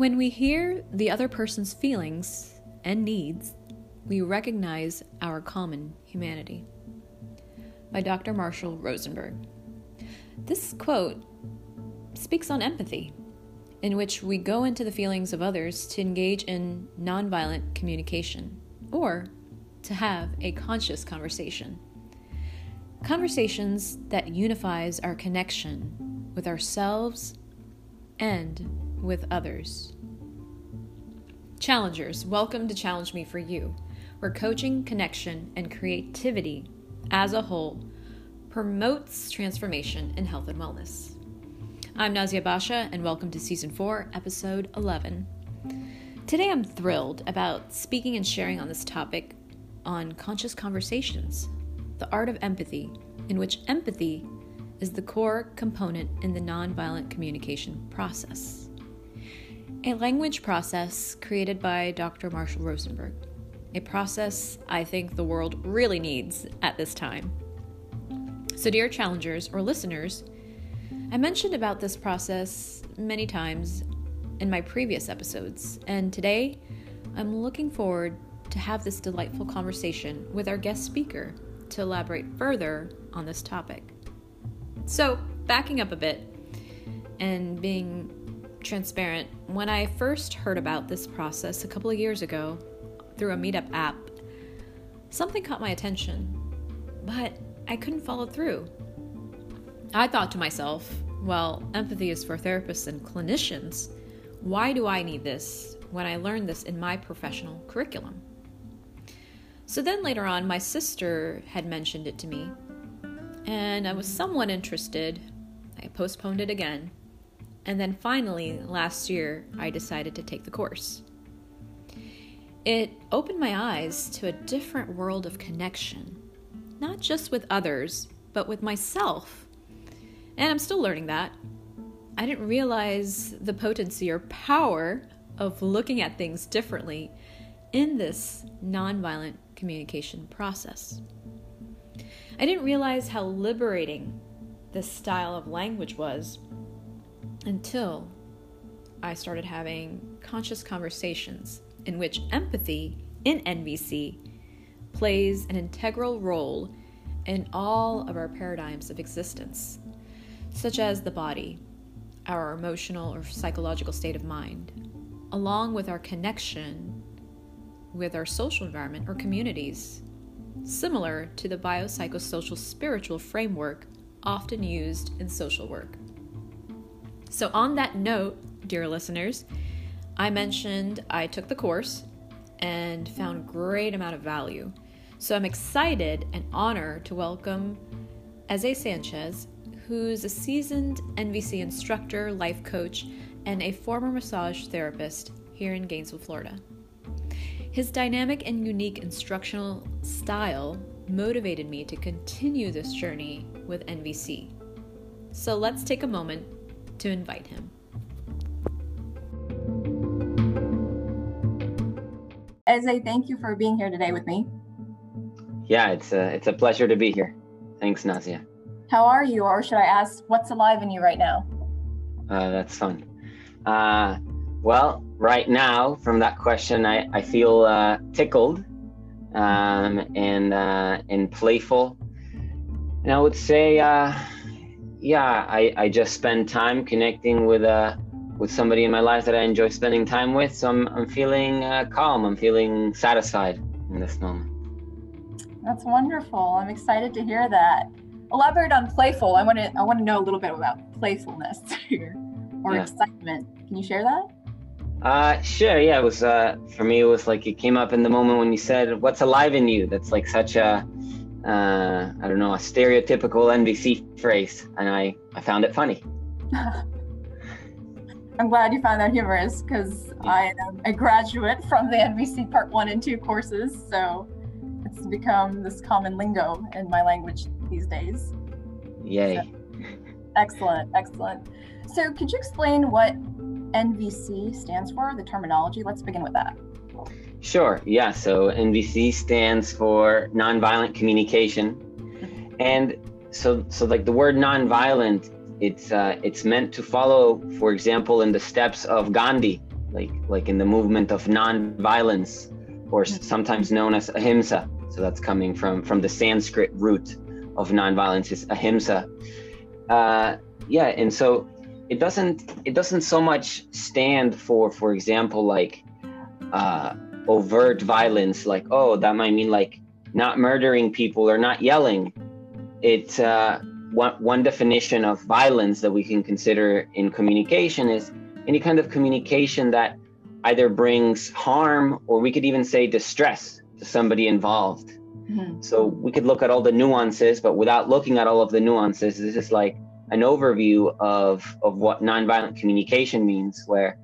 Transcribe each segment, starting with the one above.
When we hear the other person's feelings and needs, we recognize our common humanity. By Dr. Marshall Rosenberg. This quote speaks on empathy, in which we go into the feelings of others to engage in nonviolent communication or to have a conscious conversation. Conversations that unifies our connection with ourselves and with others. Challengers, welcome to Challenge Me for You, where coaching, connection, and creativity as a whole promotes transformation in health and wellness. I'm Nazia Basha, and welcome to Season 4, Episode 11. Today I'm thrilled about speaking and sharing on this topic on conscious conversations, the art of empathy, in which empathy is the core component in the nonviolent communication process. A language process created by Dr. Marshall Rosenberg. A process I think the world really needs at this time. So, dear challengers or listeners, I mentioned about this process many times in my previous episodes, and today I'm looking forward to have this delightful conversation with our guest speaker to elaborate further on this topic. So, backing up a bit and being transparent, when I first heard about this process a couple of years ago through a meetup app, something caught my attention, but I couldn't follow through. I thought to myself, well, empathy is for therapists and clinicians. Why do I need this when I learned this in my professional curriculum? So then later on, my sister had mentioned it to me, and I was somewhat interested. I postponed it again, and then finally, last year, I decided to take the course. It opened my eyes to a different world of connection, not just with others, but with myself. And I'm still learning that. I didn't realize the potency or power of looking at things differently in this nonviolent communication process. I didn't realize how liberating this style of language was until I started having conscious conversations in which empathy in NVC plays an integral role in all of our paradigms of existence, such as the body, our emotional or psychological state of mind, along with our connection with our social environment or communities, similar to the biopsychosocial spiritual framework often used in social work. So, on that note, dear listeners, I mentioned I took the course and found great amount of value. So, I'm excited and honored to welcome Eze Sanchez, who's a seasoned NVC instructor, life coach, and a former massage therapist here in Gainesville, Florida. His dynamic and unique instructional style motivated me to continue this journey with NVC. So let's take a moment to invite him. Eze, thank you for being here today with me. Yeah, it's a, it's a pleasure to be here. Thanks, Nazia. How are you? Or should I ask, what's alive in you right now? Uh, that's fun. Uh, well, right now, from that question, I, I feel uh, tickled um, and, uh, and playful. And I would say, uh, yeah, I, I just spend time connecting with uh with somebody in my life that I enjoy spending time with. So I'm I'm feeling uh, calm. I'm feeling satisfied in this moment. That's wonderful. I'm excited to hear that. Elaborate on playful. I want to I want to know a little bit about playfulness here or yeah. excitement. Can you share that? Uh, sure. Yeah, it was uh, for me. It was like it came up in the moment when you said, "What's alive in you?" That's like such a uh, I don't know, a stereotypical NVC phrase, and I, I found it funny. I'm glad you found that humorous because I am a graduate from the NVC Part 1 and 2 courses, so it's become this common lingo in my language these days. Yay. So, excellent, excellent. So, could you explain what NVC stands for, the terminology? Let's begin with that. Sure. Yeah. So NVC stands for nonviolent communication, and so so like the word nonviolent, it's uh, it's meant to follow, for example, in the steps of Gandhi, like like in the movement of non-violence, or sometimes known as ahimsa. So that's coming from from the Sanskrit root of non-violence is ahimsa. Uh, yeah, and so it doesn't it doesn't so much stand for, for example, like uh, overt violence, like oh that might mean like not murdering people or not yelling. It uh, one one definition of violence that we can consider in communication is any kind of communication that either brings harm or we could even say distress to somebody involved. Mm-hmm. So we could look at all the nuances, but without looking at all of the nuances, this is like an overview of of what nonviolent communication means, where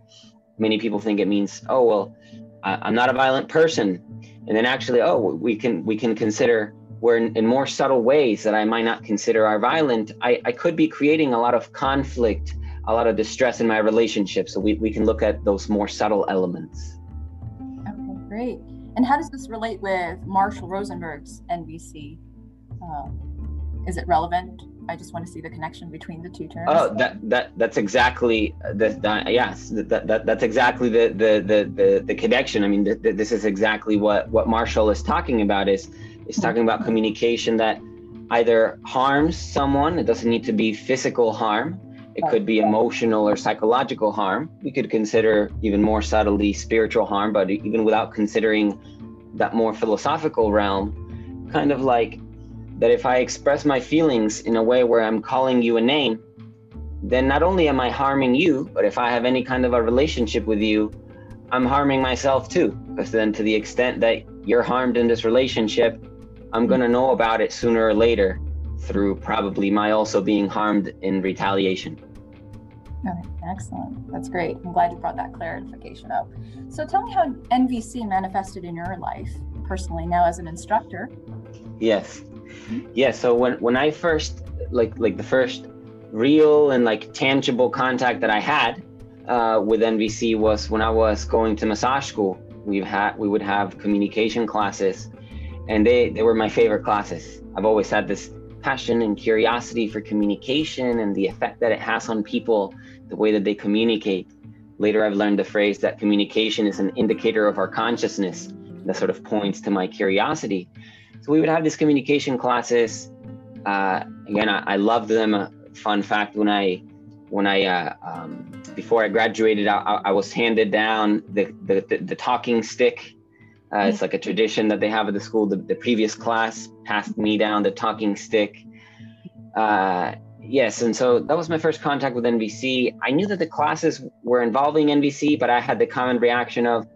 many people think it means, oh well, I, am not a violent person, and then actually, oh, we can we can consider where in, in more subtle ways that I might not consider are violent, I, I could be creating a lot of conflict, a lot of distress in my relationship. So we, we can look at those more subtle elements. Okay, great. And how does this relate with Marshall Rosenberg's NVC? Uh, is it relevant I just want to see the connection between the two terms. Oh, that that that's exactly the, yes, that, that that's exactly the the the the, the connection. I mean, the, the, this is exactly what what Marshall is talking about. Is is talking about communication that either harms someone. It doesn't need to be physical harm. It could be emotional or psychological harm. We could consider even more subtly spiritual harm, but even without considering that more philosophical realm, kind of like that if I express my feelings in a way where I'm calling you a name, then not only am I harming you, but if I have any kind of a relationship with you, I'm harming myself too. Because then, to the extent that you're harmed in this relationship, I'm going to know about it sooner or later through probably my also being harmed in retaliation. Okay, excellent. That's great. I'm glad you brought that clarification up. So tell me how NVC manifested in your life personally now as an instructor. Yes yeah so when when i first like like the first real and like tangible contact that i had uh, with nvc was when i was going to massage school. We've had we would have communication classes and they they were my favorite classes. I've always had this passion and curiosity for communication and the effect that it has on people the way that they communicate. Later i've learned the phrase that communication is an indicator of our consciousness that sort of points to my curiosity so we would have these communication classes. Uh, again, I, I loved them. Uh, fun fact: when I when I uh, um, before I graduated, I, I, was handed down the the, the, the talking stick. Uh, it's like a tradition that they have at the school. The, the previous class passed me down the talking stick. Uh, yes, and so that was my first contact with NVC. I knew that the classes were involving NVC, but I had the common reaction of,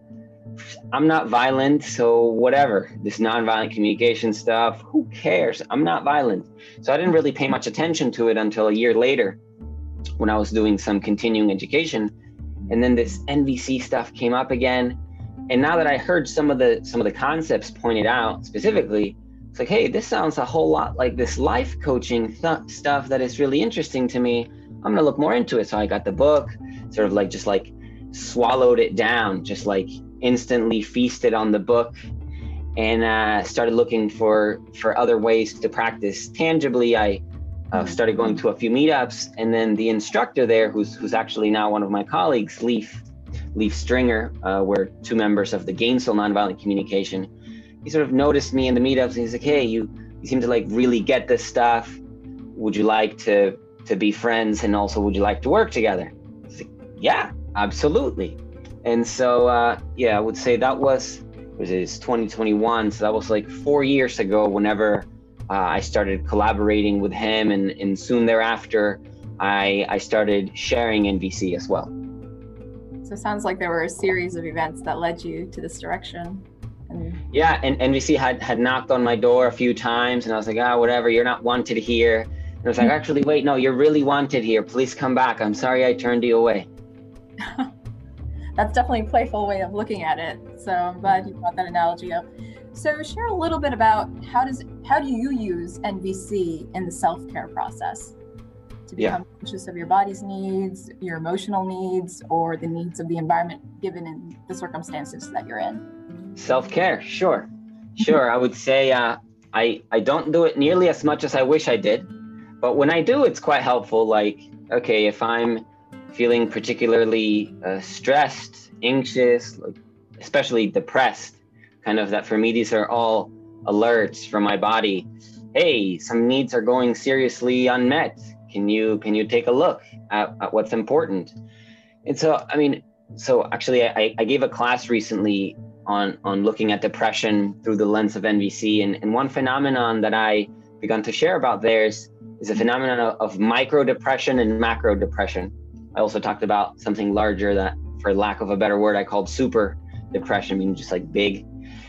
I'm not violent, so whatever. This nonviolent communication stuff, who cares? I'm not violent. So I didn't really pay much attention to it until a year later when I was doing some continuing education. And then this NVC stuff came up again. And now that I heard some of the some of the concepts pointed out specifically, it's like, hey, this sounds a whole lot like this life coaching th- stuff that is really interesting to me. I'm gonna look more into it. So I got the book, sort of like just like swallowed it down, just like instantly feasted on the book and uh, started looking for for other ways to practice tangibly. I uh, started going to a few meetups, and then the instructor there, who's who's actually now one of my colleagues, Leaf Leaf Stringer, uh, we're two members of the Gainesville Nonviolent Communication. He sort of noticed me in the meetups, and he's like, "Hey, you you seem to like really get this stuff. Would you like to to be friends, and also would you like to work together?" Like, yeah, absolutely. And so, uh, yeah, I would say that was was it 2021. So that was like four years ago. Whenever uh, I started collaborating with him, and and soon thereafter, I I started sharing NVC as well. So it sounds like there were a series of events that led you to this direction. And... Yeah, and NVC had had knocked on my door a few times, and I was like, ah, oh, whatever, you're not wanted here. And I was like, actually, wait, no, you're really wanted here. Please come back. I'm sorry I turned you away. that's definitely a playful way of looking at it. So I'm glad you brought that analogy up. So share a little bit about how does how do you use NVC in the self care process to become yeah. conscious of your body's needs, your emotional needs, or the needs of the environment given in the circumstances that you're in. Self care, sure, sure. I would say uh, I I don't do it nearly as much as I wish I did, but when I do, it's quite helpful. Like okay, if I'm feeling particularly uh, stressed, anxious, like especially depressed, kind of that for me, these are all alerts from my body. Hey, some needs are going seriously unmet. Can you can you take a look at, at what's important? And so, I mean, so actually, I, I gave a class recently on on looking at depression through the lens of NVC, and, and one phenomenon that I begun to share about theirs is a phenomenon of, of micro depression and macro depression. I also talked about something larger that, for lack of a better word, I called super depression, meaning just like big.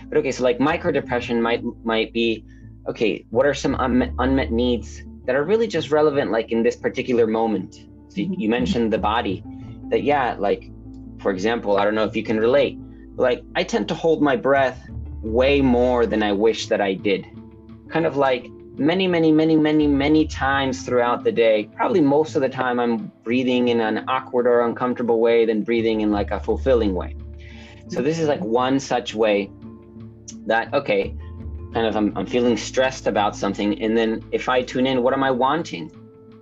But okay, so like micro depression might might be okay. What are some unmet, unmet needs that are really just relevant, like in this particular moment? So you, you mm-hmm. mentioned the body. That yeah, like for example, I don't know if you can relate. Like I tend to hold my breath way more than I wish that I did. Kind of like many, many, many, many, many times throughout the day. Probably most of the time, I'm breathing in an awkward or uncomfortable way than breathing in like a fulfilling way. So, this is like one such way that, okay, kind of I'm, I'm feeling stressed about something. And then if I tune in, what am I wanting?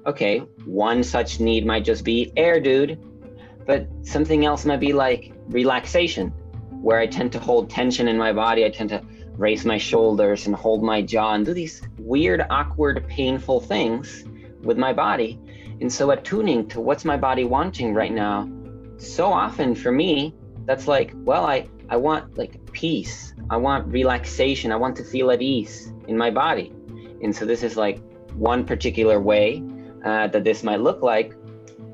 Okay, one such need might just be air, dude. But something else might be like relaxation, where I tend to hold tension in my body. I tend to raise my shoulders and hold my jaw and do these weird, awkward, painful things with my body. And so, attuning to what's my body wanting right now, so often for me, that's like, well, I, I want like peace. I want relaxation. I want to feel at ease in my body. And so, this is like one particular way uh, that this might look like.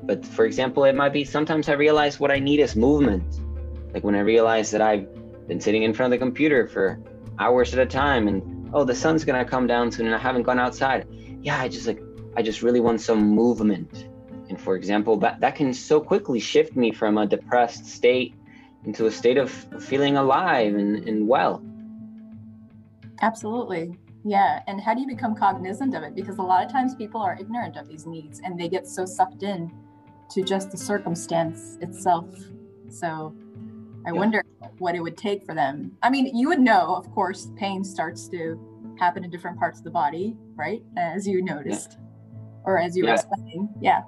But for example, it might be sometimes I realize what I need is movement. Like when I realize that I've been sitting in front of the computer for hours at a time and oh the sun's gonna come down soon and i haven't gone outside. Yeah i just like i just really want some movement. And for example that that can so quickly shift me from a depressed state into a state of feeling alive and, and well. Absolutely. Yeah and how do you become cognizant of it? Because a lot of times people are ignorant of these needs and they get so sucked in to just the circumstance itself. So I yeah. wonder what it would take for them. I mean, you would know, of course, pain starts to happen in different parts of the body, right? As you noticed, yeah. or as you yeah. were explaining. Yeah.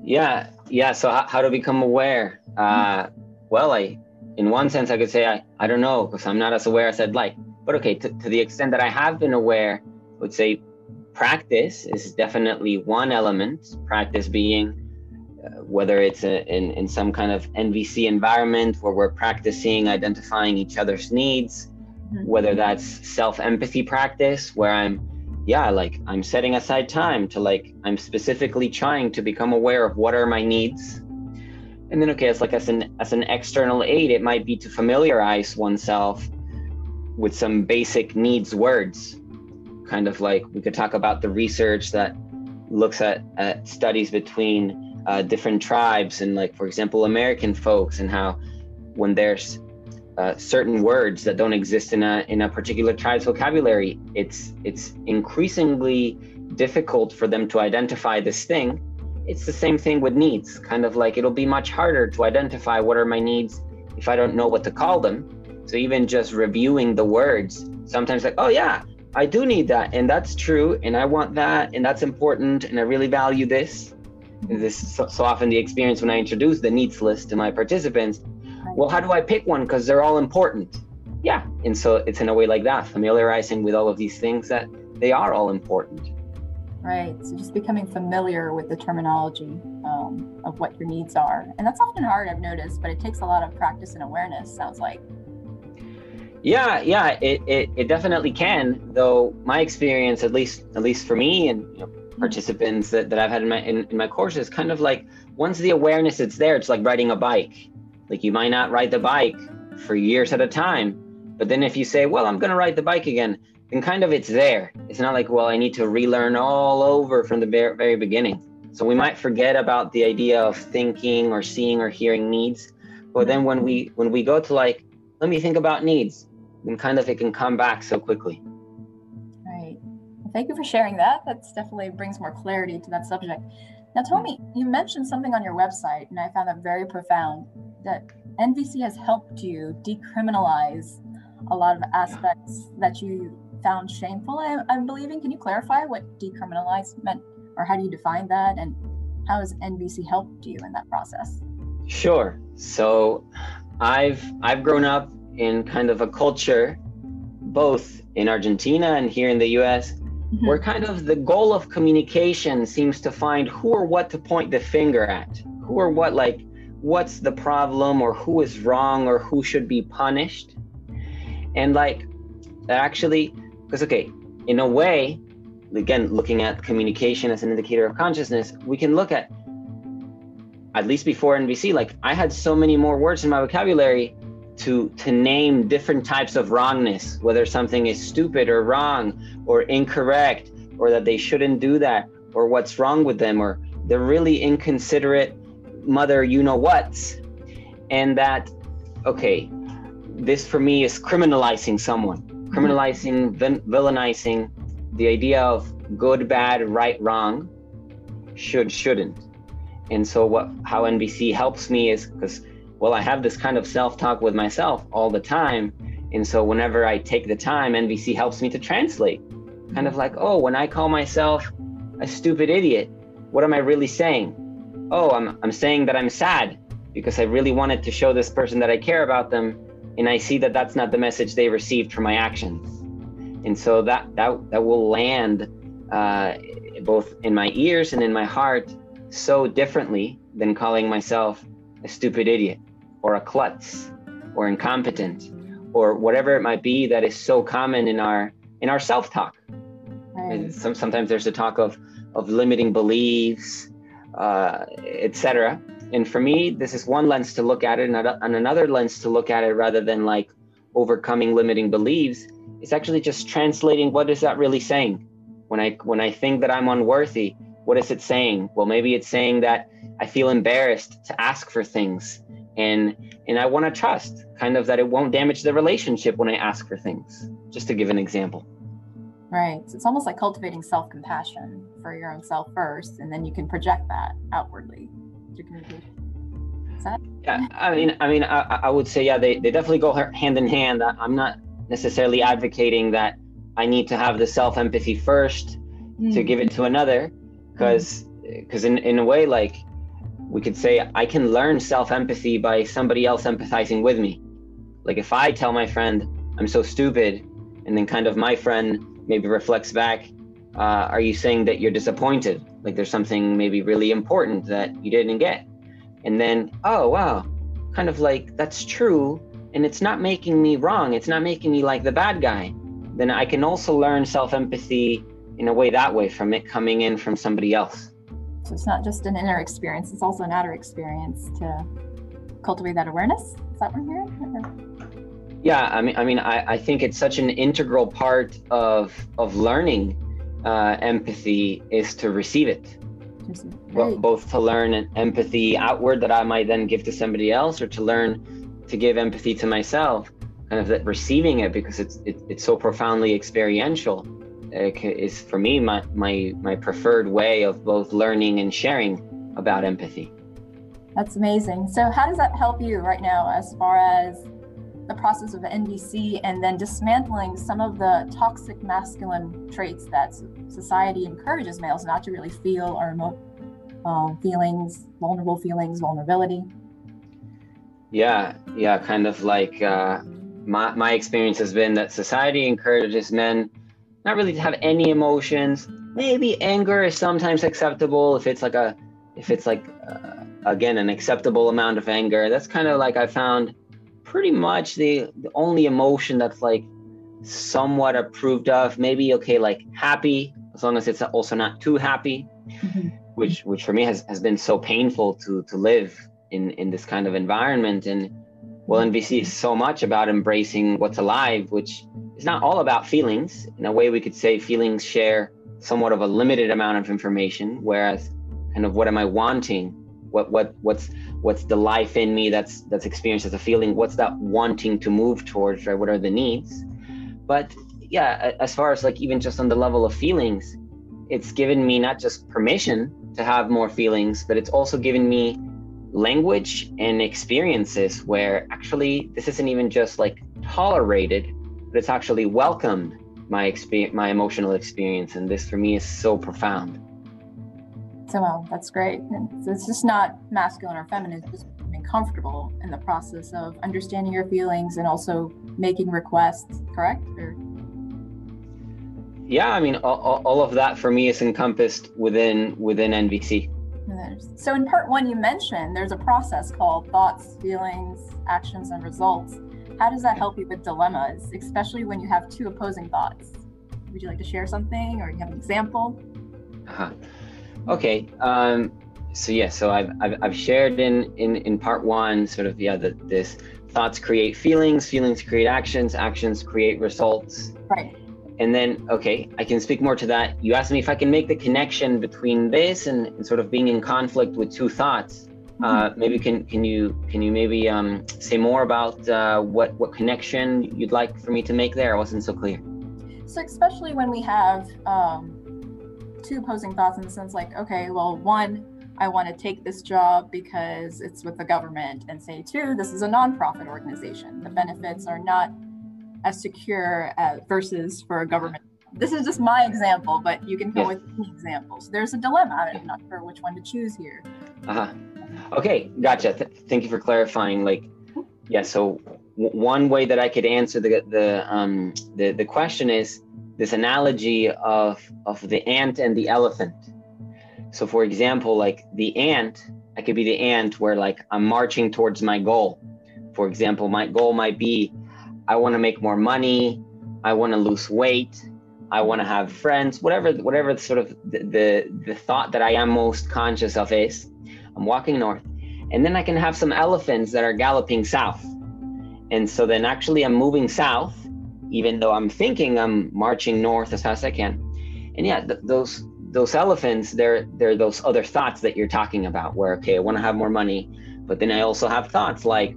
Yeah. Yeah. So, how, how to become aware? Uh, well, I, in one sense, I could say I, I don't know because I'm not as aware as I'd like. But okay, to, to the extent that I have been aware, I would say practice is definitely one element. Practice being whether it's a, in, in some kind of NVC environment where we're practicing identifying each other's needs, mm-hmm. whether that's self empathy practice where I'm, yeah, like I'm setting aside time to like, I'm specifically trying to become aware of what are my needs. And then, okay, it's like as an, as an external aid, it might be to familiarize oneself with some basic needs words. Kind of like we could talk about the research that looks at, at studies between uh, different tribes and like for example american folks and how when there's uh, certain words that don't exist in a in a particular tribe's vocabulary it's it's increasingly difficult for them to identify this thing. It's the same thing with needs kind of like it'll be much harder to identify what are my needs if i don't know what to call them. So even just reviewing the words sometimes like oh yeah i do need that and that's true and i want that and that's important and i really value this this so, so often the experience when I introduce the needs list to my participants. Well, how do I pick one? Because they're all important. Yeah. And so it's in a way like that, familiarizing with all of these things that they are all important. Right. So just becoming familiar with the terminology um, of what your needs are. And that's often hard, I've noticed, but it takes a lot of practice and awareness, sounds like. Yeah, yeah, it, it, it definitely can. Though my experience, at least at least for me, and you know, participants that, that I've had in my in, in my courses, kind of like once the awareness it's there, it's like riding a bike. Like you might not ride the bike for years at a time, but then if you say, "Well, I'm going to ride the bike again," then kind of it's there. It's not like, "Well, I need to relearn all over from the very, very beginning." So we might forget about the idea of thinking or seeing or hearing needs, but then when we when we go to like, let me think about needs, then kind of it can come back so quickly thank you for sharing that. That's definitely brings more clarity to that subject. Now, Tommy, you mentioned something on your website, and I found that very profound that NVC has helped you decriminalize a lot of aspects that you found shameful. I, am believing. Can you clarify what decriminalize meant, or how do you define that? And how has NVC helped you in that process? Sure. So I've I've grown up in kind of a culture both in Argentina and here in the US mm-hmm. where kind of the goal of communication seems to find who or what to point the finger at. Who or what like what's the problem or who is wrong or who should be punished. And like actually because okay, in a way again looking at communication as an indicator of consciousness, we can look at at least before NVC, like I had so many more words in my vocabulary to to name different types of wrongness, whether something is stupid or wrong or incorrect, or that they shouldn't do that, or what's wrong with them, or they're really inconsiderate mother you know what's, and that okay, this for me is criminalizing someone, criminalizing, mm-hmm. villainizing the idea of good, bad, right, wrong, should, shouldn't. And so what how nvc helps me is because well I have this kind of self-talk with myself all the time. And so whenever I take the time, NVC helps me to translate. Kind of like, oh, when I call myself a stupid idiot, what am I really saying? Oh, I'm I'm saying that I'm sad because I really wanted to show this person that I care about them and I see that that's not the message they received from my actions. And so that that that will land uh, both in my ears and in my heart so differently than calling myself a stupid idiot or a klutz or incompetent or whatever it might be that is so common in our in our self-talk. Right. Some, sometimes there's a talk of of limiting beliefs, uh, etc. And for me, this is one lens to look at it, and, and another lens to look at it rather than like overcoming limiting beliefs. It's actually just translating what is that really saying. When I when I think that I'm unworthy, what is it saying? Well, maybe it's saying that I feel embarrassed to ask for things and and I want to trust kind of that it won't damage the relationship when I ask for things. Just to give an example. Right. So it's almost like cultivating self-compassion for your own self first and then you can project that outwardly to communication. is That- yeah, I mean, I mean, I, I would say, yeah, they, they definitely go hand in hand. I'm not necessarily advocating that I need to have the self empathy first mm. to give it to another because because in, in a way like we could say i can learn self-empathy by somebody else empathizing with me. Like if i tell my friend i'm so stupid and then kind of my friend maybe reflects back uh, are you saying that you're disappointed? Like there's something maybe really important that you didn't get. And then oh wow. Kind of like that's true and it's not making me wrong. It's not making me like the bad guy. Then i can also learn self-empathy in a way that way from it coming in from somebody else. So it's not just an inner experience, it's also an outer experience to cultivate that awareness. Is that what I'm hearing? Yeah, I mean, I mean, I, I think it's such an integral part of of learning uh, empathy is to receive it. Right. Both to learn empathy outward that I might then give to somebody else, or to learn to give empathy to myself, kind of that receiving it because it's it, it's so profoundly experiential is for me my, my my preferred way of both learning and sharing about empathy. That's amazing. So how does that help you right now as far as the process of nvc and then dismantling some of the toxic masculine traits that society encourages males not to really feel or emote um, feelings vulnerable feelings vulnerability? Yeah yeah kind of like uh, my, my experience has been that society encourages men not really to have any emotions. Maybe anger is sometimes acceptable if it's like a, if it's like, uh, again, an acceptable amount of anger. That's kind of like I found pretty much the, the only emotion that's like somewhat approved of. Maybe, okay, like happy, as long as it's also not too happy, mm-hmm. which, which for me has, has been so painful to, to live in, in this kind of environment. And well, NVC is so much about embracing what's alive, which is not all about feelings. In a way, we could say feelings share somewhat of a limited amount of information, whereas kind of what am I wanting? What what what's what's the life in me that's that's experienced as a feeling? What's that wanting to move towards? Right? What are the needs? But yeah, as far as like even just on the level of feelings, it's given me not just permission to have more feelings, but it's also given me language and experiences where actually this isn't even just like tolerated but it's actually welcomed my experience, my emotional experience, and this for me is so profound. So well, that's great. And it's just not masculine or feminine, it's just being comfortable in the process of understanding your feelings and also making requests, correct? Or... Yeah, I mean, all, all of that for me is encompassed within within NVC. So in part one, you mentioned there's a process called thoughts, feelings, actions, and results. How does that help you with dilemmas, especially when you have two opposing thoughts? Would you like to share something, or you have an example? Uh-huh. Okay. Um, so yeah, so I've, I've, I've shared in, in in part one sort of yeah the, this thoughts create feelings, feelings create actions, actions create results. Right. And then okay, I can speak more to that. You asked me if I can make the connection between this and, and sort of being in conflict with two thoughts. Uh, mm-hmm. maybe can can you can you maybe um, say more about uh, what what connection you'd like for me to make there? I wasn't so clear. So especially when we have um, two opposing thoughts in the sense like, okay, well, one, I want to take this job because it's with the government, and say two, this is a nonprofit organization. The benefits are not as secure as, versus for a government. This is just my example, but you can come with any examples. There's a dilemma. I'm not sure which one to choose here. Uh huh. Okay, gotcha. Th- thank you for clarifying. Like, yeah. So w- one way that I could answer the the um the the question is this analogy of of the ant and the elephant. So for example, like the ant, I could be the ant where like I'm marching towards my goal. For example, my goal might be I want to make more money, I want to lose weight, I want to have friends, whatever whatever sort of the, the the thought that I am most conscious of is. I'm walking north. And then I can have some elephants that are galloping south. And so then actually I'm moving south even though I'm thinking I'm marching north as fast as I can. And yeah, th- those those elephants, they're they're those other thoughts that you're talking about, where okay, I want to have more money, but then I also have thoughts like,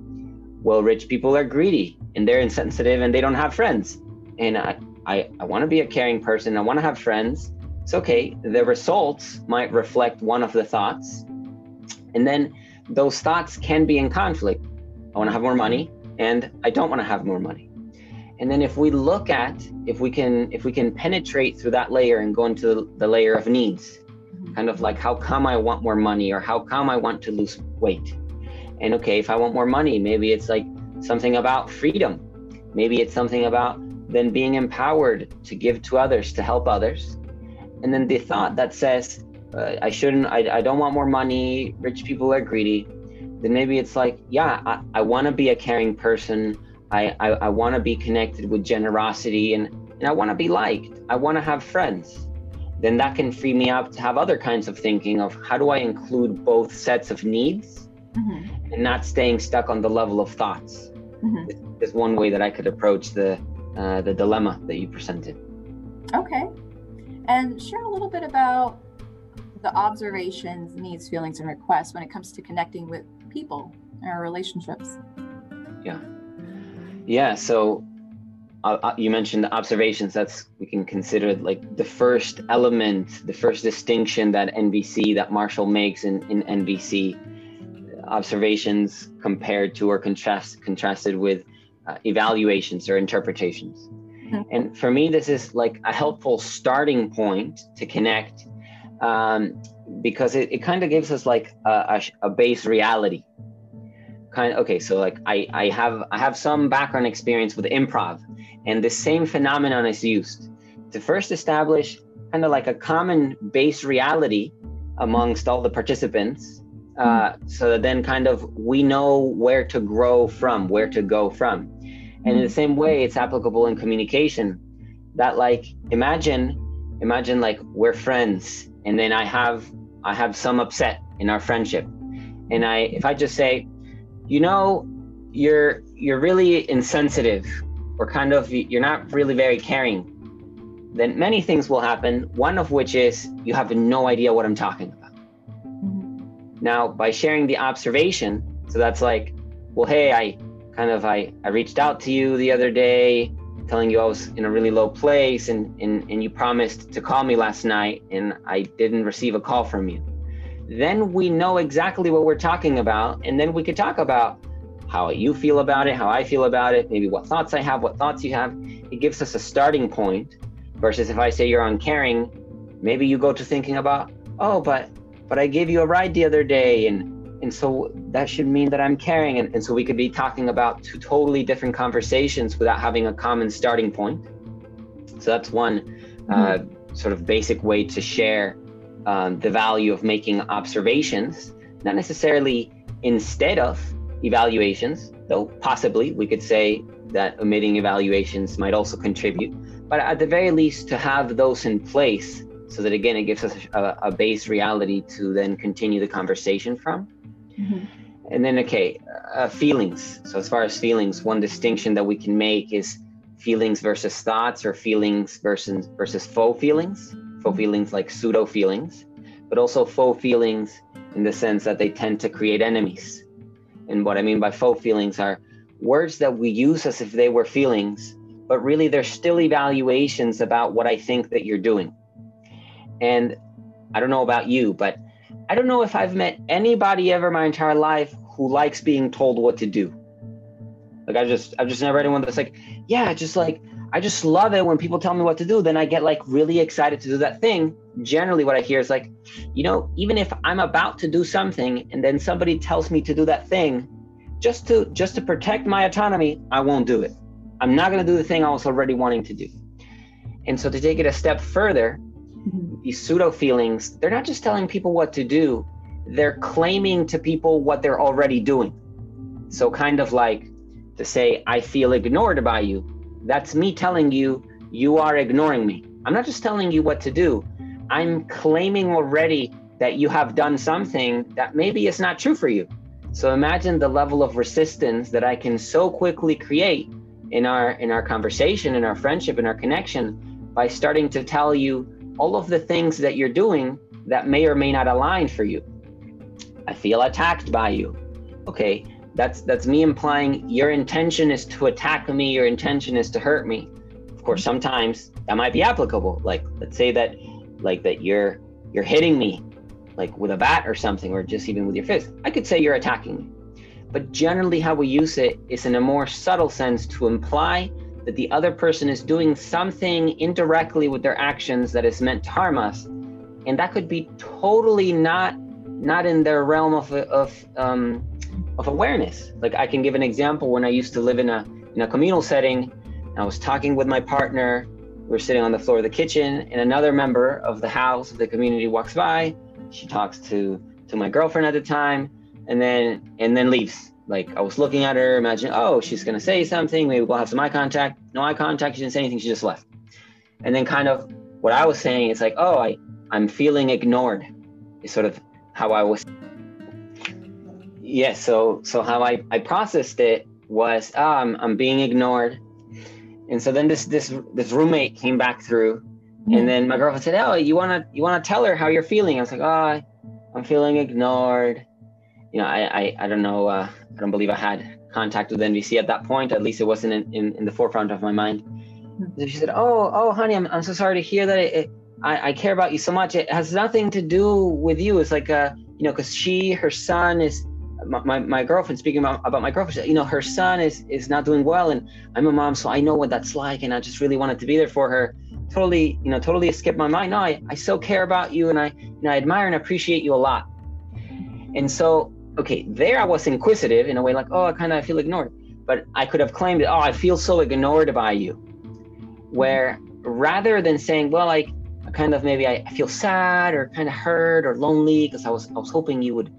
well, rich people are greedy and they're insensitive and they don't have friends, and I I, I want to be a caring person, I want to have friends. It's okay. The results might reflect one of the thoughts, and then those thoughts can be in conflict. I want to have more money, and I don't want to have more money and then if we look at if we can if we can penetrate through that layer and go into the layer of needs kind of like how come i want more money or how come i want to lose weight and okay if i want more money maybe it's like something about freedom maybe it's something about then being empowered to give to others to help others and then the thought that says uh, i shouldn't I, I don't want more money rich people are greedy then maybe it's like yeah i, I want to be a caring person I, I, I want to be connected with generosity and, and I want to be liked. I want to have friends. Then that can free me up to have other kinds of thinking of how do I include both sets of needs mm-hmm. and not staying stuck on the level of thoughts. Mm-hmm. Is one way that I could approach the uh, the dilemma that you presented. Okay, and share a little bit about the observations, needs, feelings, and requests when it comes to connecting with people and our relationships. Yeah. Yeah. So uh, uh, you mentioned observations. That's we can consider like the first element, the first distinction that NVC that Marshall makes in in NVC observations compared to or contrast contrasted with uh, evaluations or interpretations. Mm-hmm. And for me, this is like a helpful starting point to connect um, because it, it kind of gives us like a, a, a base reality kind of okay so like i i have i have some background experience with improv and the same phenomenon is used to first establish kind of like a common base reality amongst all the participants uh, so that then kind of we know where to grow from where to go from and in the same way it's applicable in communication that like imagine imagine like we're friends and then i have i have some upset in our friendship and i if i just say you know you're you're really insensitive or kind of you're not really very caring then many things will happen one of which is you have no idea what i'm talking. Now by sharing the observation so that's like well hey i kind of i i reached out to you the other day telling you i was in a really low place and and, and you promised to call me last night and i didn't receive a call from you then we know exactly what we're talking about. And then we could talk about how you feel about it, how I feel about it, maybe what thoughts I have, what thoughts you have. It gives us a starting point versus if I say you're uncaring, maybe you go to thinking about, oh, but but I gave you a ride the other day and and so that should mean that I'm caring and, and so we could be talking about two totally different conversations without having a common starting point. So that's one uh, mm-hmm. uh, sort of basic way to share um, the value of making observations, not necessarily instead of evaluations, though possibly we could say that omitting evaluations might also contribute, but at the very least to have those in place so that again it gives us a, a base reality to then continue the conversation from. Mm-hmm. And then, okay, uh, feelings. So, as far as feelings, one distinction that we can make is feelings versus thoughts or feelings versus versus faux feelings faux feelings like pseudo feelings but also faux feelings in the sense that they tend to create enemies and what i mean by faux feelings are words that we use as if they were feelings but really they're still evaluations about what i think that you're doing and i don't know about you but i don't know if i've met anybody ever my entire life who likes being told what to do like I just I've just never had anyone that's like, yeah, just like I just love it when people tell me what to do. Then I get like really excited to do that thing. Generally, what I hear is like, you know, even if I'm about to do something and then somebody tells me to do that thing, just to just to protect my autonomy, I won't do it. I'm not going to do the thing I was already wanting to do. And so to take it a step further. These pseudo feelings, they're not just telling people what to do, they're claiming to people what they're already doing. So kind of like to say, I feel ignored by you. That's me telling you, you are ignoring me. I'm not just telling you what to do, I'm claiming already that you have done something that maybe is not true for you. So imagine the level of resistance that I can so quickly create in our in our conversation, in our friendship, in our connection by starting to tell you all of the things that you're doing that may or may not align for you. I feel attacked by you. Okay, that's that's me implying your intention is to attack me your intention is to hurt me of course sometimes that might be applicable like let's say that like that you're you're hitting me like with a bat or something or just even with your fist i could say you're attacking me but generally how we use it is in a more subtle sense to imply that the other person is doing something indirectly with their actions that is meant to harm us and that could be totally not not in their realm of of um, of awareness. Like I can give an example when I used to live in a in a communal setting, I was talking with my partner. We are sitting on the floor of the kitchen, and another member of the house of the community walks by. She talks to to my girlfriend at the time, and then and then leaves. Like I was looking at her, imagine, oh, she's gonna say something. Maybe we'll have some eye contact. No eye contact. She didn't say anything. She just left. And then kind of what I was saying is like, oh, I I'm feeling ignored. Is sort of how I was yeah so so how i i processed it was oh, I'm, I'm being ignored and so then this this this roommate came back through and then my girlfriend said oh you want to you want to tell her how you're feeling i was like oh i'm feeling ignored you know i i, I don't know uh, i don't believe i had contact with NVC at that point. At least it wasn't in, in, in the forefront of my mind. So she said oh oh honey i'm, I'm so sorry to hear that it, it, I, I care about you so much. It has nothing to do with you. It's like uh you know because she her son is my, my girlfriend speaking about, about my girlfriend you know her son is is not doing well and i'm a mom so i know what that's like and i just really wanted to be there for her totally you know totally escaped my mind. No i, I so care about you and i you know i admire and appreciate you a lot. And so okay there i was inquisitive in a way like oh i kind of feel ignored. But i could have claimed oh i feel so ignored by you. Where rather than saying well like kind of maybe I feel sad or kind of hurt or lonely because I was I was hoping you would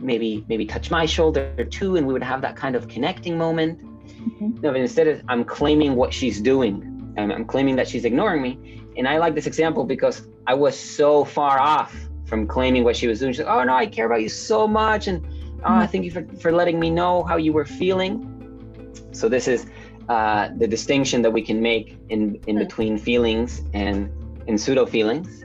maybe maybe touch my shoulder too and we would have that kind of connecting moment. Mm-hmm. no but instead of i'm claiming what she's doing and i'm claiming that she's ignoring me. And i like this example because i was so far off from claiming what she was doing she's like oh no i care about you so much and oh mm-hmm. thank you for, for letting me know how you were feeling so this is uh, the distinction that we can make in in between feelings and and pseudo feelings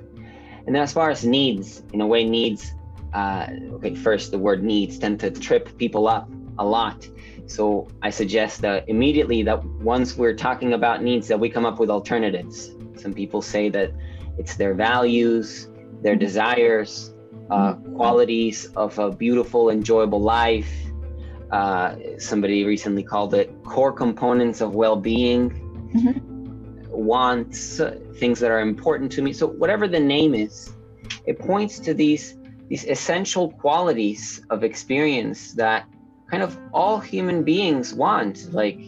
and then as far as needs in a way needs uh, okay, first, the word needs tend to trip people up a lot. So I suggest that immediately that once we're talking about needs, that we come up with alternatives. Some people say that it's their values, their desires, uh, qualities of a beautiful, enjoyable life. Uh, somebody recently called it core components of well-being, mm-hmm. wants, things that are important to me. So whatever the name is, it points to these these essential qualities of experience that kind of all human beings want, like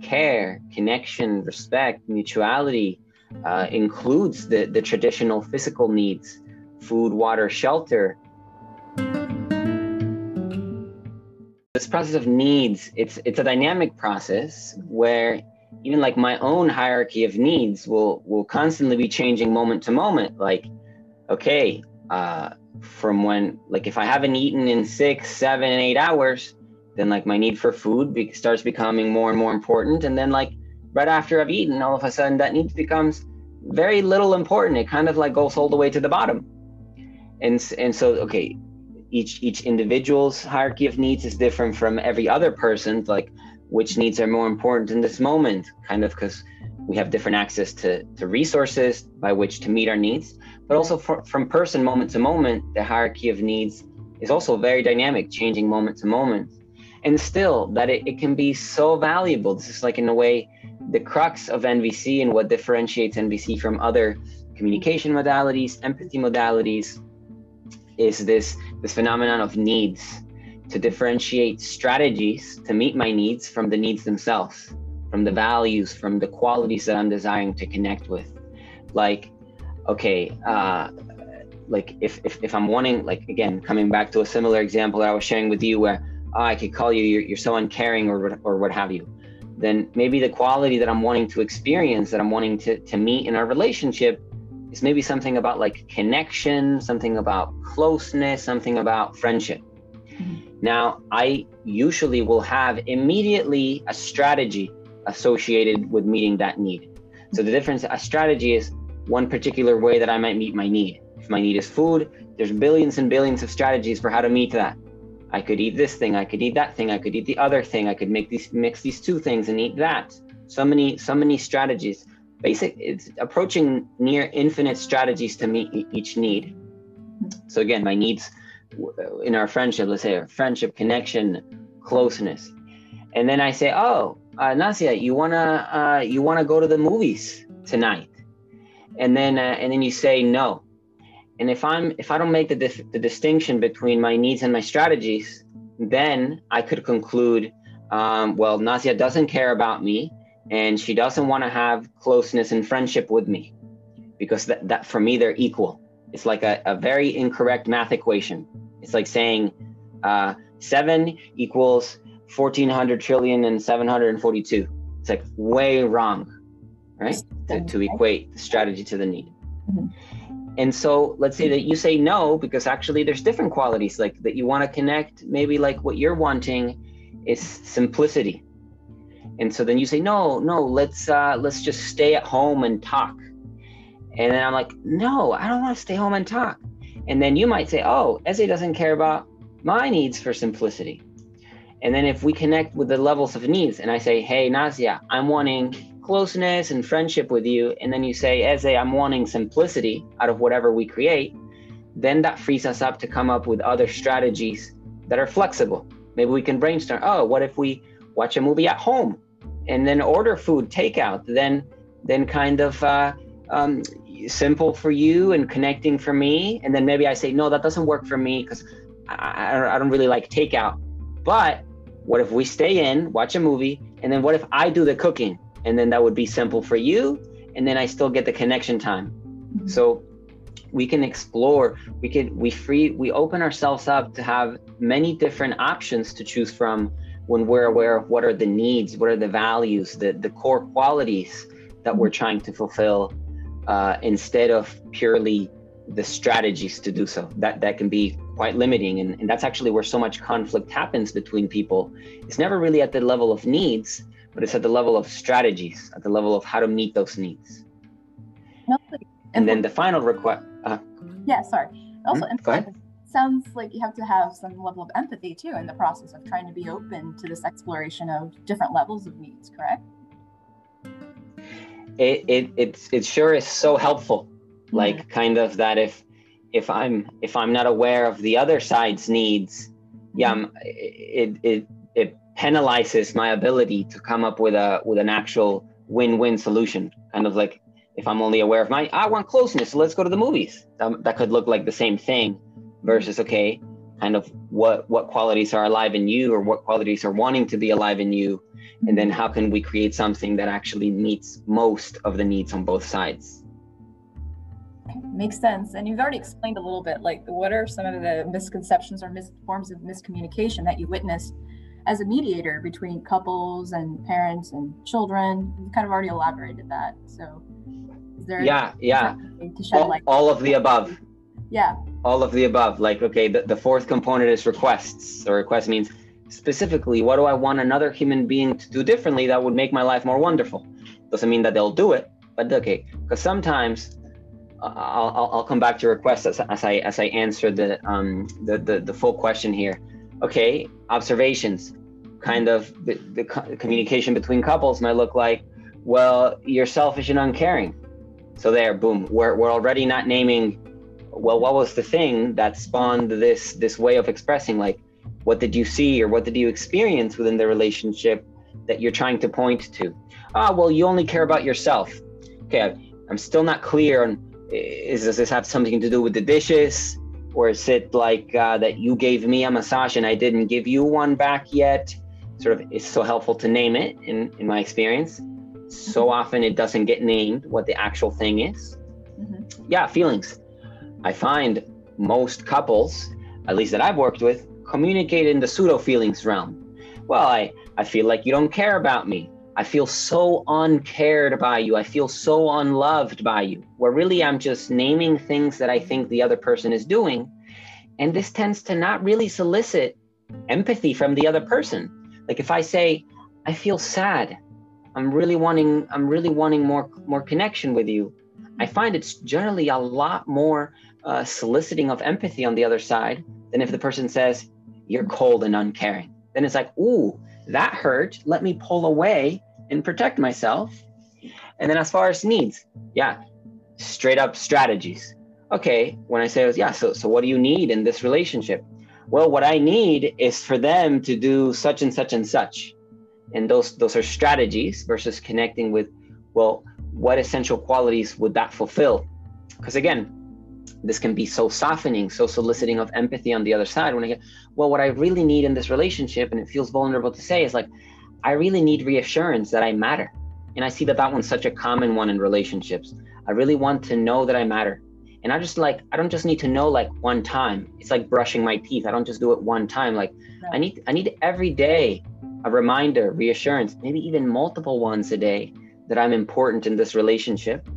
care, connection, respect, mutuality, uh, includes the, the traditional physical needs food, water, shelter. This process of needs, it's, it's a dynamic process where even like my own hierarchy of needs will, will constantly be changing moment to moment. Like, okay, uh, from when like if I haven't eaten in six, seven, eight hours, then like my need for food be- starts becoming more and more important. And then like right after I've eaten, all of a sudden that need becomes very little important. It kind of like goes all the way to the bottom. And and so okay, each each individual's hierarchy of needs is different from every other person's. Like which needs are more important in this moment, kind of because we have different access to, to resources by which to meet our needs but also for, from person moment to moment the hierarchy of needs is also very dynamic changing moment to moment and still that it, it can be so valuable this is like in a way the crux of nvc and what differentiates nvc from other communication modalities empathy modalities is this this phenomenon of needs to differentiate strategies to meet my needs from the needs themselves from the values, from the qualities that I'm desiring to connect with. Like, okay, uh, like if, if, if I'm wanting, like, again, coming back to a similar example that I was sharing with you where oh, I could call you, you're, you're so uncaring or, or what have you, then maybe the quality that I'm wanting to experience, that I'm wanting to, to meet in our relationship is maybe something about like connection, something about closeness, something about friendship. Mm-hmm. Now, I usually will have immediately a strategy associated with meeting that need. So the difference, a strategy is one particular way that I might meet my need. If my need is food, there's billions and billions of strategies for how to meet that. I could eat this thing, I could eat that thing, I could eat the other thing, I could make these mix these two things and eat that. So many, so many strategies. Basic, it's approaching near infinite strategies to meet each need. So again, my needs in our friendship, let's say friendship, connection, closeness. And then I say, oh, uh, Nasia, you wanna uh, you wanna go to the movies tonight, and then uh, and then you say no, and if I'm if I don't make the dif- the distinction between my needs and my strategies, then I could conclude, um, well, Nasia doesn't care about me, and she doesn't want to have closeness and friendship with me, because that, that for me they're equal. It's like a, a very incorrect math equation. It's like saying uh, seven equals 1400 trillion and 742 it's like way wrong right to, to equate the strategy to the need mm-hmm. and so let's say that you say no because actually there's different qualities like that you want to connect maybe like what you're wanting is simplicity and so then you say no no let's uh let's just stay at home and talk. And then i'm like no i don't want to stay home and talk. And then you might say oh Eze doesn't care about my needs for simplicity. And then if we connect with the levels of needs, and I say, hey, Nasia, I'm wanting closeness and friendship with you, and then you say, Eze, I'm wanting simplicity out of whatever we create, then that frees us up to come up with other strategies that are flexible. Maybe we can brainstorm, oh, what if we watch a movie at home and then order food takeout? Then, then kind of uh, um, simple for you and connecting for me. And then maybe I say, no, that doesn't work for me because I, I don't really like takeout. But what if we stay in, watch a movie, and then what if I do the cooking? And then that would be simple for you, and then I still get the connection time. Mm-hmm. So we can explore, we could we free we open ourselves up to have many different options to choose from when we're aware of what are the needs, what are the values, the the core qualities that we're trying to fulfill uh, instead of purely the strategies to do so. That that can be quite limiting. And, and that's actually where so much conflict happens between people. It's never really at the level of needs, but it's at the level of strategies, at the level of how to meet those needs. And then the final request. Uh, yeah, sorry. Also, hmm? Sounds like you have to have some level of empathy too in the mm. process of trying to be open to this exploration of different levels of needs, correct? It, it, it, it sure is so helpful. Mm-hmm. Like, kind of that if if I'm if I'm not aware of the other side's needs, yeah, mm-hmm. I'm, it it it penalizes my ability to come up with a with an actual win-win solution. Kind of like if I'm only aware of my I want closeness, so let's go to the movies. That, that could look like the same thing, versus okay, kind of what what qualities are alive in you or what qualities are wanting to be alive in you. And then how can we create something that actually meets most of the needs on both sides? Makes sense. And you've already explained a little bit like what are some of the misconceptions or mis- forms of miscommunication that you witnessed as a mediator between couples and parents and children? You've kind of already elaborated that. So is there yeah yeah. to shed all, light all of the above yeah all of the above like okay the, the fourth component is requests so request means specifically what do i want another human being to do differently that would make my life more wonderful doesn't mean that they'll do it but okay because sometimes uh, I'll, I'll come back to requests as, as I as I answer the um the, the the full question here. Okay, observations, kind of the, the communication between couples might look like, well, you're selfish and uncaring. So there, boom, we're we're already not naming. Well, what was the thing that spawned this this way of expressing? Like, what did you see or what did you experience within the relationship that you're trying to point to? Ah, well, you only care about yourself. Okay, I'm still not clear on is does this have something to do with the dishes or is it like uh, that you gave me a massage and I didn't give you one back yet? Sort of, it's so helpful to name it in in my experience. So mm-hmm. often it doesn't get named what the actual thing is. Mm-hmm. Yeah, feelings. I find most couples, at least that I've worked with, communicate in the pseudo feelings realm. Well, I, I feel like you don't care about me. I feel so uncared by you. I feel so unloved by you. Where really I'm just naming things that I think the other person is doing. And this tends to not really solicit empathy from the other person. Like if I say, I feel sad. I'm really wanting I'm really wanting more more connection with you. I find it's generally a lot more uh, soliciting of empathy on the other side than if the person says, You're cold and uncaring. Then it's like, Ooh, that hurt. Let me pull away and protect myself. And then as far as needs, yeah, straight up strategies. Okay, when I say, yeah, so, so what do you need in this relationship? Well, what I need is for them to do such and such and such. And those those are strategies versus connecting with, well, what essential qualities would that fulfill? Because again, this can be so softening, so soliciting of empathy on the other side. When I get, well, what I really need in this relationship, and it feels vulnerable to say, is like, I really need reassurance that I matter. And I see that that one's such a common one in relationships. I really want to know that I matter. And I just like, I don't just need to know like one time. It's like brushing my teeth. I don't just do it one time. Like. I need, I need every day a reminder, reassurance, maybe even multiple ones a day that I'm important in this relationship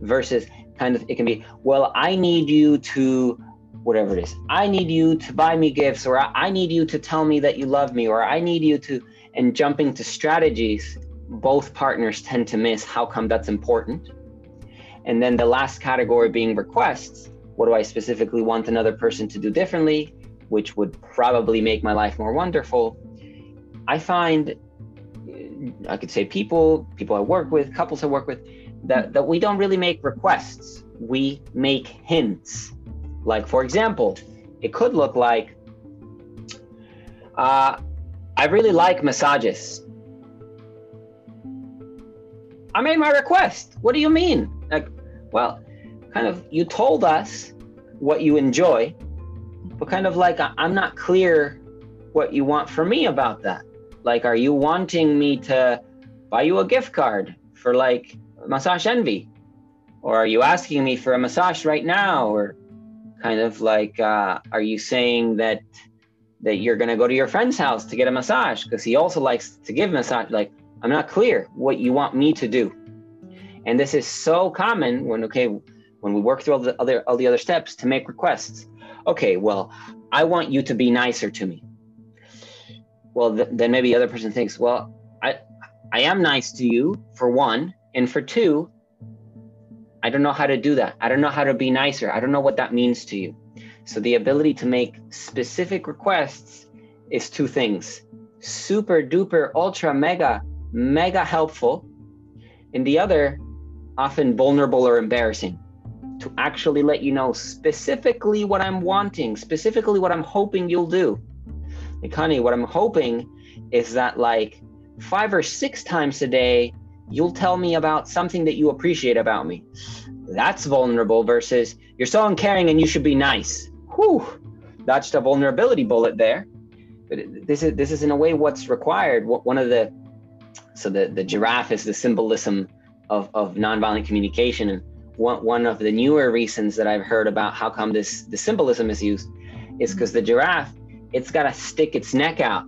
versus kind of it can be well i need you to whatever it is i need you to buy me gifts or i need you to tell me that you love me or i need you to and jumping to strategies both partners tend to miss how come that's important. And then the last category being requests what do i specifically want another person to do differently which would probably make my life more wonderful? I find i could say people people i work with couples i work with that, that we don't really make requests, we make hints. Like, for example, it could look like, uh, I really like massages. I made my request. What do you mean? Like, well, kind of, you told us what you enjoy, but kind of like, I'm not clear what you want from me about that. Like, are you wanting me to buy you a gift card for like massage envy? Or are you asking me for a massage right now? Or kind of like, uh, are you saying that that you're going to go to your friend's house to get a massage because he also likes to give massage? Like, I'm not clear what you want me to do. And this is so common when, okay, when we work through all the other all the other steps to make requests. Okay, well, I want you to be nicer to me. Well, th- then maybe the other person thinks, well, I I am nice to you for one, and for two, I don't know how to do that. I don't know how to be nicer. I don't know what that means to you. So the ability to make specific requests is two things super duper, ultra, mega, mega helpful. And the other, often vulnerable or embarrassing to actually let you know specifically what I'm wanting, specifically what I'm hoping you'll do. Like, honey, what I'm hoping is that like five or six times a day, you'll tell me about something that you appreciate about me. That's vulnerable versus you're so uncaring and you should be nice. whew, dodged a vulnerability bullet there. But this is this is in a way what's required. One of the so the, the giraffe is the symbolism of, of nonviolent communication. And one, one of the newer reasons that I've heard about how come this the symbolism is used is because the giraffe, it's got to stick its neck out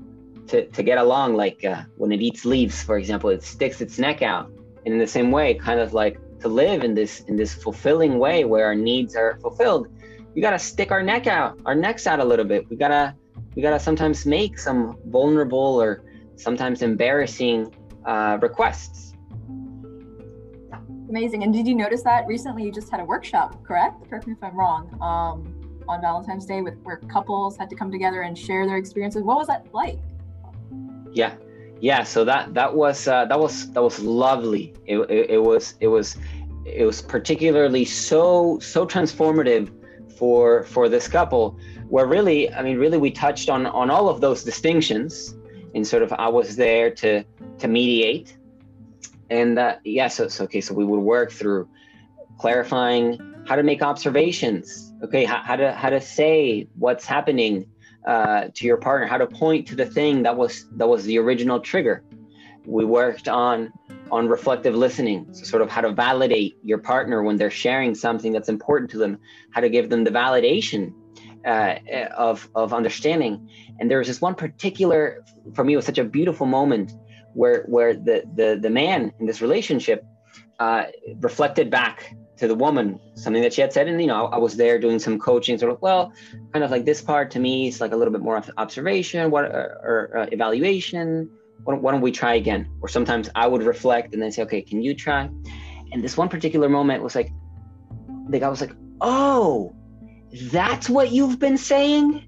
to, to get along. Like uh, when it eats leaves, for example, it sticks its neck out. And in the same way, kind of like to live in this in this fulfilling way where our needs are fulfilled, we got to stick our neck out, our necks out a little bit. We gotta we gotta sometimes make some vulnerable or sometimes embarrassing uh, requests. Amazing. And did you notice that recently you just had a workshop, correct? Correct me if I'm wrong. Um, on Valentine's Day, with where couples had to come together and share their experiences. What was that like? Yeah, yeah. So that that was uh, that was that was lovely. It, it, it was it was it was particularly so so transformative for for this couple where really i mean really we touched on on all of those distinctions and sort of i was there to to mediate. And uh, yeah, so, so, okay, so we would work through clarifying how to make observations. Okay, how, how to how to say what's happening uh, to your partner, how to point to the thing that was that was the original trigger. We worked on on reflective listening, so sort of how to validate your partner when they're sharing something that's important to them, how to give them the validation uh, of of understanding. And there was this one particular, for me, was such a beautiful moment where where the the the man in this relationship uh, reflected back to the woman something that she had said. And you know i was there doing some coaching sort of well kind of like this part to me is like a little bit more observation what or, or uh, evaluation. Why don't, why don't we try again? Or sometimes i would reflect and then say okay can you try? And this one particular moment was like the guy was like oh that's what you've been saying?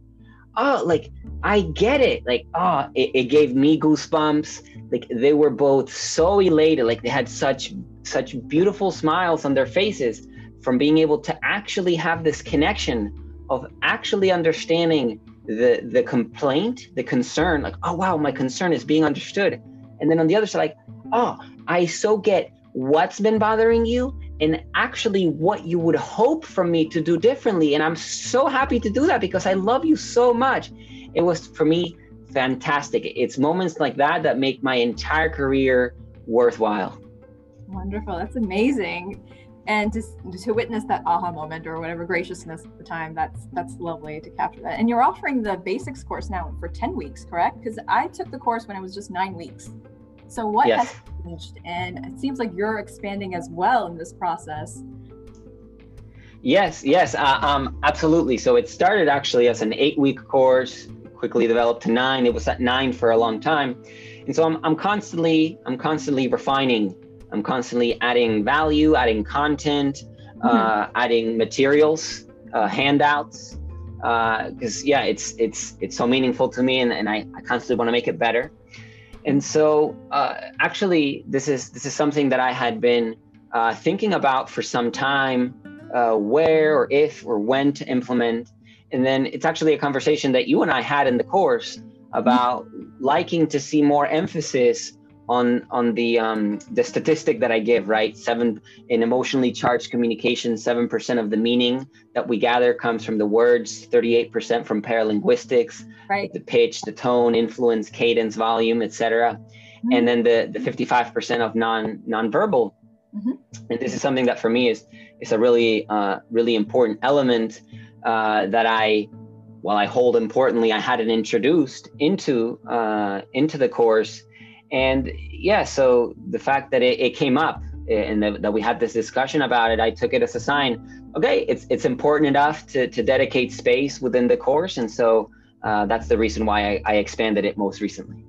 Oh like i get it. Like oh it, it gave me goosebumps like they were both so elated like they had such such beautiful smiles on their faces from being able to actually have this connection of actually understanding the the complaint the concern like oh wow my concern is being understood. And then on the other side like oh i so get what's been bothering you and actually what you would hope from me to do differently and i'm so happy to do that because i love you so much. It was for me fantastic. It's moments like that that make my entire career worthwhile. Wonderful. That's amazing. And to, to witness that aha moment or whatever graciousness at the time, that's that's lovely to capture that. And you're offering the basics course now for 10 weeks, correct? Because I took the course when it was just nine weeks. So what yes. has changed? And it seems like you're expanding as well in this process. Yes, yes, uh, um, absolutely. So it started actually as an eight-week course quickly developed to nine. It was at nine for a long time. And so I'm, I'm constantly, I'm constantly refining. I'm constantly adding value, adding content, mm-hmm. uh, adding materials, uh, handouts. Because uh, yeah, it's it's it's so meaningful to me, and, and I, I constantly want to make it better. And so uh, actually, this is this is something that I had been uh, thinking about for some time, uh, where or if or when to implement and then it's actually a conversation that you and I had in the course about liking to see more emphasis on on the um, the statistic that I give, right? Seven in emotionally charged communication, seven percent of the meaning that we gather comes from the words, thirty-eight percent from paralinguistics, right? The pitch, the tone, influence, cadence, volume, etc. Mm-hmm. And then the the fifty-five percent of non nonverbal. Mm-hmm. And this is something that for me is is a really uh, really important element uh, that I, while I hold importantly, I hadn't introduced into uh, into the course. And yeah, so the fact that it, it came up and that, that we had this discussion about it, I took it as a sign. Okay, it's it's important enough to to dedicate space within the course, and so uh, that's the reason why I, I expanded it most recently.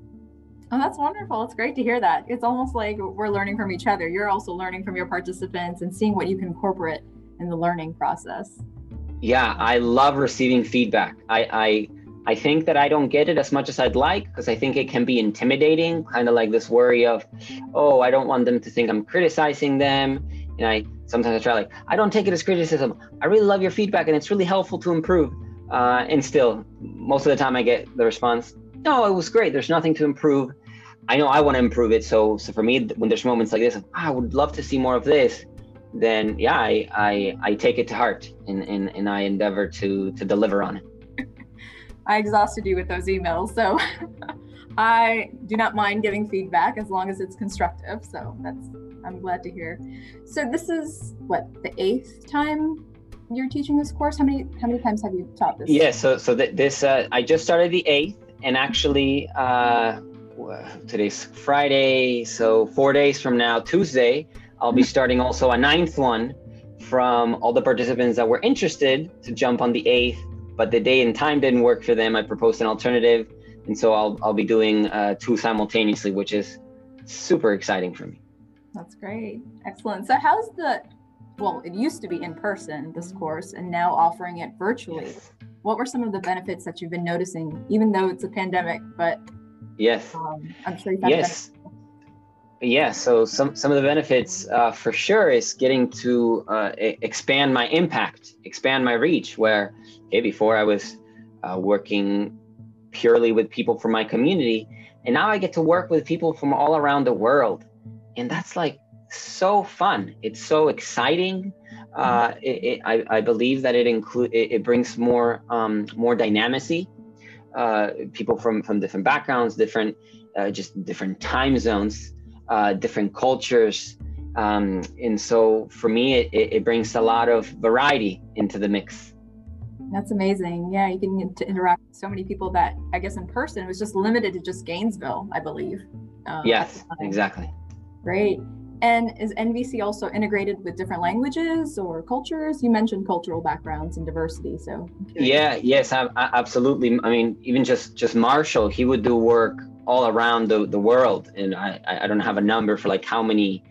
Oh, that's wonderful. It's great to hear that. It's almost like we're learning from each other. You're also learning from your participants and seeing what you can incorporate in the learning process yeah i love receiving feedback. I i i think that i don't get it as much as i'd like because i think it can be intimidating kind of like this worry of oh i don't want them to think i'm criticizing them. And i sometimes i try like i don't take it as criticism. I really love your feedback and it's really helpful to improve. Uh, and still most of the time i get the response no it was great. There's nothing to improve. I know i want to improve it so so for me when there's moments like this i would love to see more of this then yeah, I, I, I take it to heart and, and, and I endeavor to, to deliver on it. I exhausted you with those emails. So I do not mind giving feedback as long as it's constructive. So that's, I'm glad to hear. So this is what, the eighth time you're teaching this course? How many, how many times have you taught this? Yeah. So, so th- this, uh, I just started the eighth and actually, uh, today's Friday. So four days from now, Tuesday, I'll be starting also a ninth one from all the participants that were interested to jump on the 8th, but the day and time didn't work for them. I proposed an alternative. And so I'll, I'll be doing uh, two simultaneously, which is super exciting for me. That's great. Excellent. So, how's the, well, it used to be in person, this course, and now offering it virtually. Yes. What were some of the benefits that you've been noticing, even though it's a pandemic? But yes, um, I'm sure you've had yes yeah so some some of the benefits uh, for sure is getting to uh, expand my impact expand my reach where okay before i was uh, working purely with people from my community and now i get to work with people from all around the world. And that's like so fun. It's so exciting. Uh, it, it, I, I, believe that it include it, it brings more um, more dynamicy. Uh, people from from different backgrounds different uh, just different time zones uh, different cultures. Um, and so for me, it, it, brings a lot of variety into the mix. That's amazing. Yeah, you can get to interact with so many people that I guess in person was just limited to just Gainesville, I believe. Um, yes, exactly. Great. And is NVC also integrated with different languages or cultures? You mentioned cultural backgrounds and diversity, so. Yeah, yes, I, I, absolutely. I mean, even just just Marshall, he would do work all around the, the world. And I, I don't have a number for like how many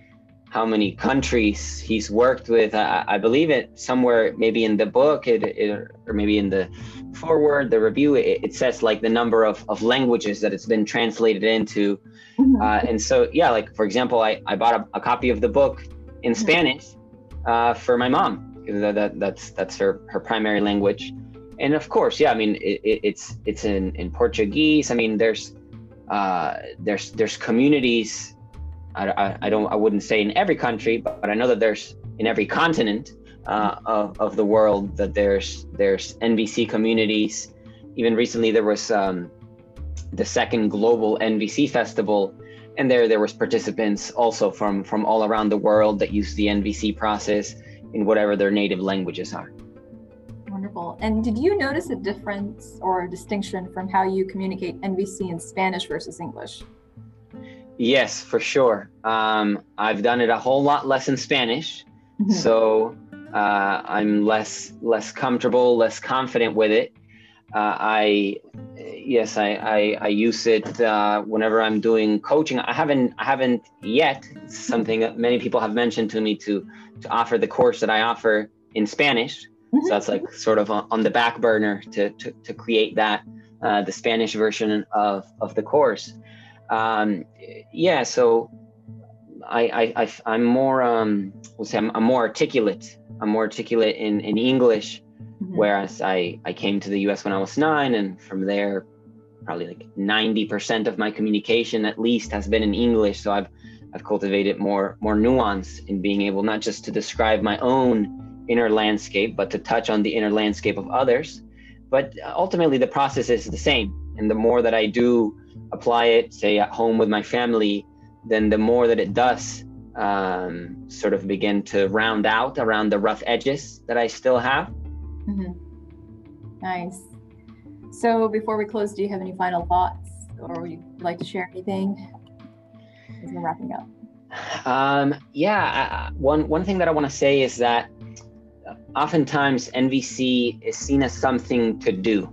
how many countries he's worked with. I, I believe it somewhere maybe in the book it, it, or maybe in the foreword the review it, it, says like the number of, of languages that it's been translated into. Mm-hmm. uh, and so yeah like for example i, I bought a, a copy of the book in mm-hmm. spanish uh, for my mom that, that, that's that's her, her primary language. And of course yeah i mean it's it's in, in portuguese. I mean there's uh, there's there's communities. I, I, I, don't I wouldn't say in every country, but, but I know that there's in every continent uh, of, of the world that there's there's NVC communities. Even recently, there was um, the second global NVC festival, and there there was participants also from from all around the world that use the NVC process in whatever their native languages are. Wonderful. And did you notice a difference or a distinction from how you communicate NVC in Spanish versus English? Yes, for sure. Um, I've done it a whole lot less in Spanish, mm-hmm. so uh, I'm less less comfortable, less confident with it. Uh, I yes, I, I, I use it uh, whenever I'm doing coaching. I haven't I haven't yet. something that many people have mentioned to me to to offer the course that I offer in Spanish. Mm-hmm. So that's like sort of on the back burner to, to, to create that, uh, the Spanish version of, of the course. Um, yeah, so I, I, I, am more, um, we'll say I'm, I'm, more articulate. I'm more articulate in, in English, mm-hmm. whereas I, I came to the US when I was nine, and from there, probably like 90% of my communication at least has been in English. So I've, I've cultivated more, more nuance in being able not just to describe my own inner landscape, but to touch on the inner landscape of others. But ultimately, the process is the same. And the more that I do apply it, say at home with my family, then the more that it does um, sort of begin to round out around the rough edges that I still have. Mm-hmm. Nice. So before we close, do you have any final thoughts or would you like to share anything as we're wrapping up? Um, yeah, one one thing that I want to say is that oftentimes NVC is seen as something to do,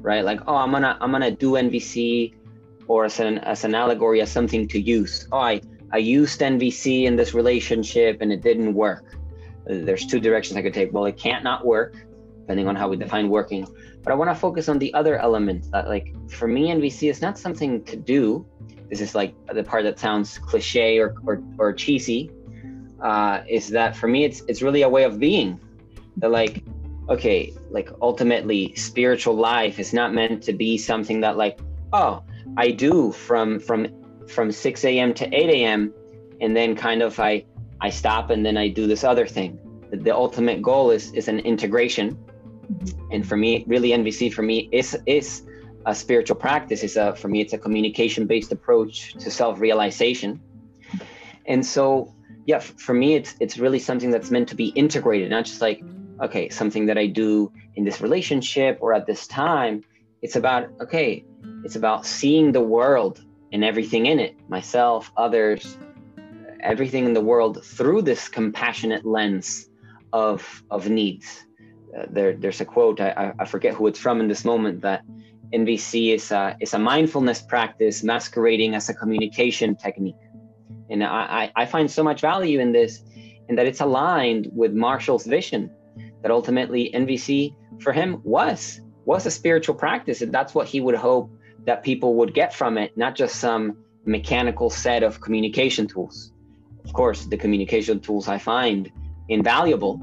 right? Like, oh, I'm gonna I'm gonna do NVC, or as an as an allegory as something to use. Oh, I I used NVC in this relationship and it didn't work. There's two directions I could take. Well, it can't not work, depending on how we define working. But I want to focus on the other element that, like, for me, NVC is not something to do. This is like the part that sounds cliche or or, or cheesy. Uh, is that for me? It's it's really a way of being that like okay like ultimately spiritual life is not meant to be something that like oh i do from from from 6 a.m to 8 a.m and then kind of i I stop and then I do this other thing. The, the ultimate goal is is an integration. Mm-hmm. And for me, really NVC for me is is a spiritual practice. is a for me, it's a communication-based approach to self-realization. And so yeah, for me it's it's really something that's meant to be integrated, not just like, okay, something that I do in this relationship or at this time. It's about, okay, it's about seeing the world and everything in it, myself, others, everything in the world through this compassionate lens of of needs. Uh, there, there's a quote I, I forget who it's from in this moment that NVC is a, is a mindfulness practice masquerading as a communication technique, and I, I find so much value in this, in that it's aligned with Marshall's vision that ultimately NVC for him was was a spiritual practice, and that's what he would hope that people would get from it, not just some mechanical set of communication tools of course, the communication tools I find invaluable,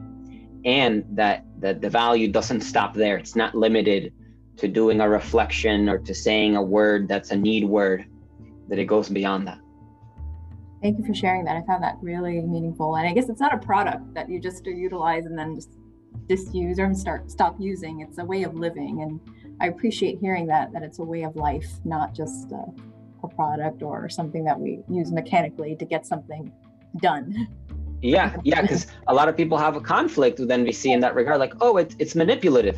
and that, that the value doesn't stop there. It's not limited to doing a reflection or to saying a word that's a need word, that it goes beyond that. Thank you for sharing that. I found that really meaningful. And I guess it's not a product that you just utilize and then just disuse or start stop using. It's a way of living. And I appreciate hearing that, that it's a way of life, not just a, a product or something that we use mechanically to get something done. Yeah, yeah, because a lot of people have a conflict with NVC in that regard. Like, oh, it, it's manipulative.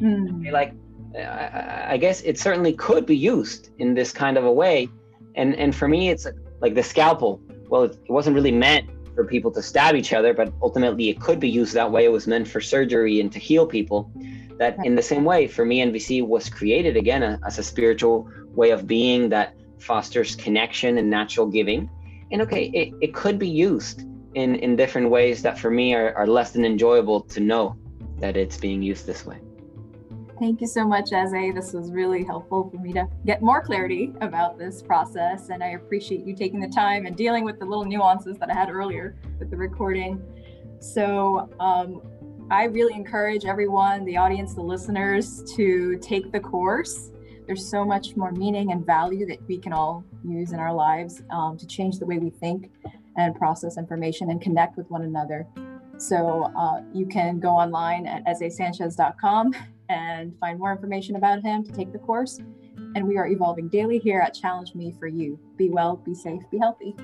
Mm. Like, I, I, guess it certainly could be used in this kind of a way. And and for me, it's like the scalpel. Well, it, it wasn't really meant for people to stab each other, but ultimately it could be used that way. It was meant for surgery and to heal people. That in the same way, for me, NVC was created again a, as a spiritual way of being that fosters connection and natural giving and okay it, it could be used in in different ways that for me are, are less than enjoyable to know that it's being used this way Thank you so much, Eze. This was really helpful for me to get more clarity about this process. And I appreciate you taking the time and dealing with the little nuances that I had earlier with the recording. So um, I really encourage everyone, the audience, the listeners, to take the course. There's so much more meaning and value that we can all use in our lives um, to change the way we think and process information and connect with one another. So uh, you can go online at ezesanchez.com and find more information about him to take the course. And we are evolving daily here at Challenge Me for You. Be well, be safe, be healthy.